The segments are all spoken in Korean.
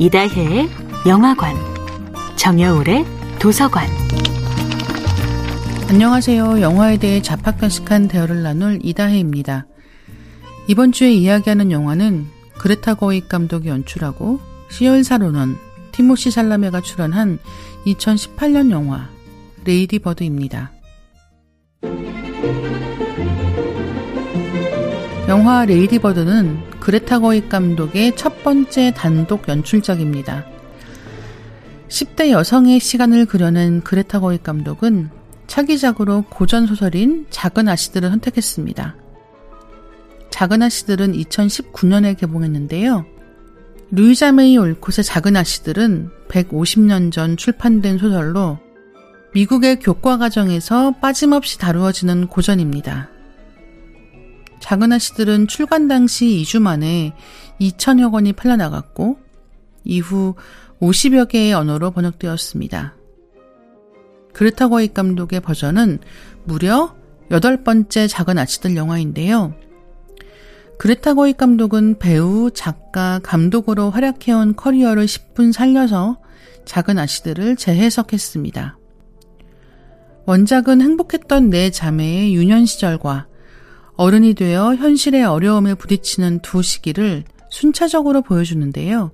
이다혜의 영화관, 정여울의 도서관. 안녕하세요. 영화에 대해 자팍다식한 대화를 나눌 이다혜입니다. 이번 주에 이야기하는 영화는 그레타 거익 감독이 연출하고 시열사 로넌, 티모시 살라메가 출연한 2018년 영화 레이디 버드입니다. 영화 레이디 버드는 그레타 거윅 감독의 첫 번째 단독 연출작입니다. 10대 여성의 시간을 그려낸 그레타 거윅 감독은 차기작으로 고전 소설인 작은 아씨들을 선택했습니다. 작은 아씨들은 2019년에 개봉했는데요. 루이자 메이 올콧의 작은 아씨들은 150년 전 출판된 소설로 미국의 교과 과정에서 빠짐없이 다루어지는 고전입니다. 작은 아씨들은 출간 당시 2주 만에 2천여 권이 팔려나갔고 이후 50여 개의 언어로 번역되었습니다. 그레타 거익 감독의 버전은 무려 여덟 번째 작은 아씨들 영화인데요. 그레타 거익 감독은 배우, 작가, 감독으로 활약해온 커리어를 10분 살려서 작은 아씨들을 재해석했습니다. 원작은 행복했던 네 자매의 유년 시절과 어른이 되어 현실의 어려움에 부딪히는 두 시기를 순차적으로 보여주는데요.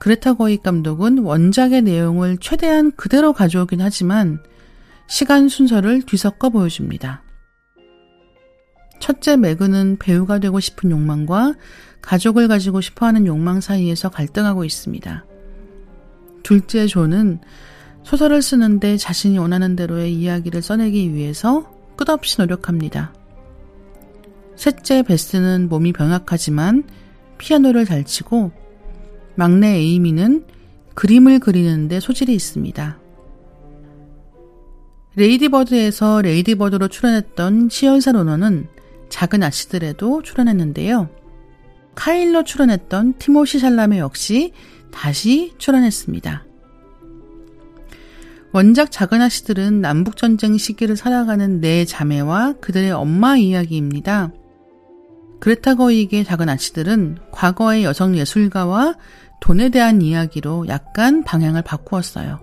그레타 거익 감독은 원작의 내용을 최대한 그대로 가져오긴 하지만 시간 순서를 뒤섞어 보여줍니다. 첫째 매그는 배우가 되고 싶은 욕망과 가족을 가지고 싶어 하는 욕망 사이에서 갈등하고 있습니다. 둘째 조는 소설을 쓰는데 자신이 원하는 대로의 이야기를 써내기 위해서 끝없이 노력합니다. 셋째 베스는 몸이 병약하지만 피아노를 잘 치고 막내 에이미는 그림을 그리는데 소질이 있습니다. 레이디버드에서 레이디버드로 출연했던 시얼샤 로넌은 작은 아씨들에도 출연했는데요. 카일로 출연했던 티모시 살라메 역시 다시 출연했습니다. 원작 작은 아씨들은 남북전쟁 시기를 살아가는 네 자매와 그들의 엄마 이야기입니다. 그레타 거익의 작은 아씨들은 과거의 여성 예술가와 돈에 대한 이야기로 약간 방향을 바꾸었어요.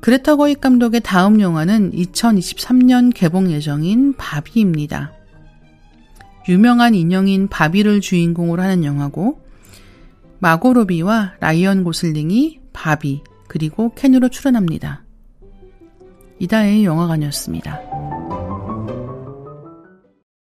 그레타 거익 감독의 다음 영화는 2023년 개봉 예정인 바비입니다. 유명한 인형인 바비를 주인공으로 하는 영화고 마고로비와 라이언 고슬링이 바비 그리고 켄으로 출연합니다. 이다의 영화관이었습니다.